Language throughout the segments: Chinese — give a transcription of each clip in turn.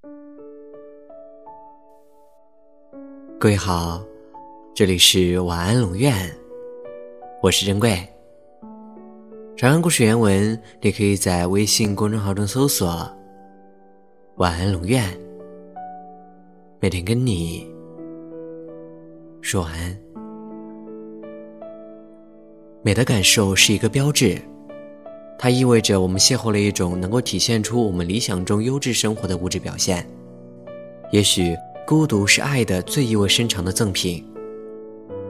各位好，这里是晚安龙院，我是珍贵。长安故事原文，你可以在微信公众号中搜索“晚安龙院”，每天跟你说晚安。美的感受是一个标志，它意味着我们邂逅了一种能够体现出我们理想中优质生活的物质表现，也许。孤独是爱的最意味深长的赠品，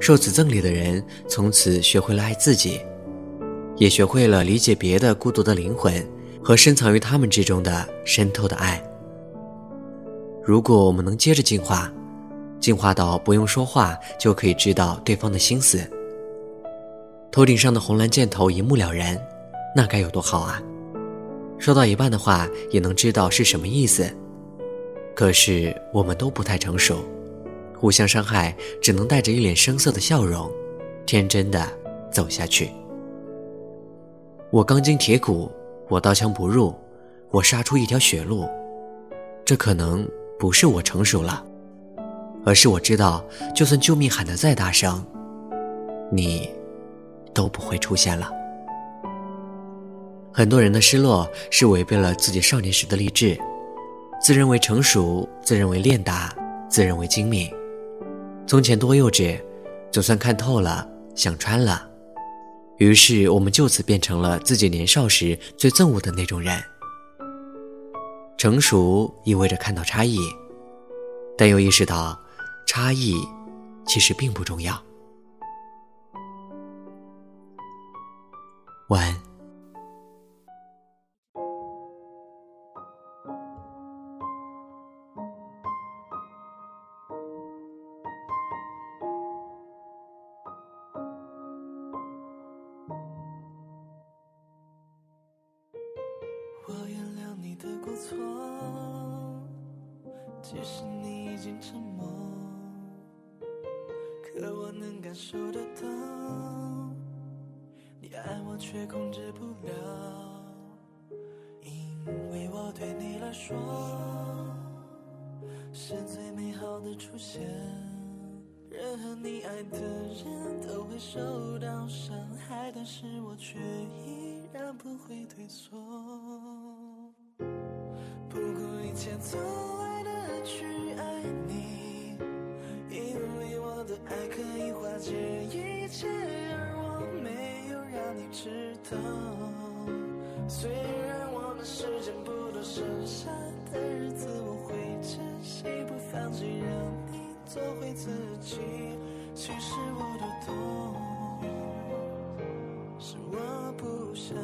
受此赠礼的人从此学会了爱自己，也学会了理解别的孤独的灵魂和深藏于他们之中的深透的爱。如果我们能接着进化，进化到不用说话就可以知道对方的心思，头顶上的红蓝箭头一目了然，那该有多好啊！说到一半的话也能知道是什么意思。可是我们都不太成熟，互相伤害，只能带着一脸生涩的笑容，天真的走下去。我钢筋铁骨，我刀枪不入，我杀出一条血路。这可能不是我成熟了，而是我知道，就算救命喊得再大声，你都不会出现了。很多人的失落是违背了自己少年时的励志。自认为成熟，自认为练达，自认为精明。从前多幼稚，总算看透了，想穿了。于是我们就此变成了自己年少时最憎恶的那种人。成熟意味着看到差异，但又意识到，差异其实并不重要。晚安。即使你已经沉默，可我能感受得到，你爱我却控制不了，因为我对你来说是最美好的出现，任何你爱的人都会受到伤害，但是我却依然不会退缩。前从爱的知道。虽然我们时间不多，剩下的日子我会珍惜，不放弃，让你做回自己。其实我都懂，是我不想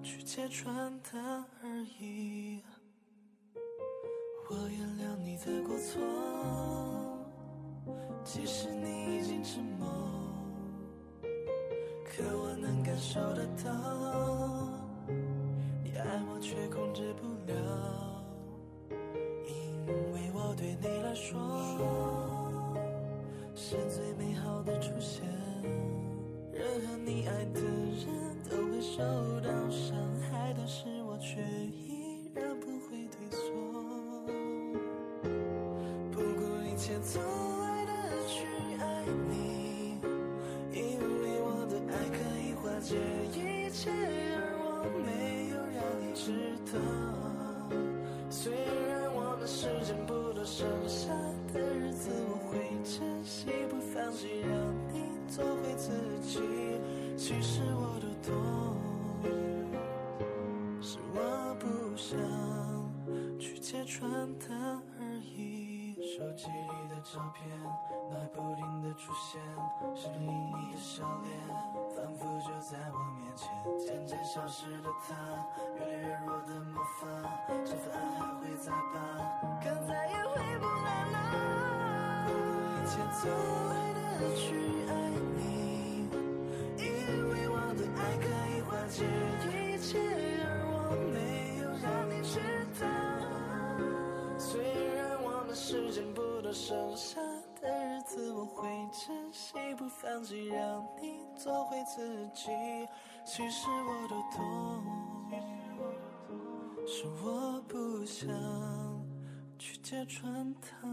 去揭穿它而已。我原谅你的过错，即使你已经沉默，可我能感受得到，你爱我却控制不了，因为我对你来说是最美好的出现，时间不多，剩下的日子我会珍惜，不放弃，让你做回自己。其实我都懂，是我不想去揭穿它而已。手机里的照片，脑海不停的出现，是你的笑脸，仿佛就在我面前。渐渐消失的他，越来越弱的魔法，这份爱不顾一切从爱的去爱你，因为我的爱可以化解一切，而我没有让你知道。虽然我们。时间不多，剩下的日子我会珍惜，不放弃，让你做回自己。其实我都懂，是我不想去揭穿它。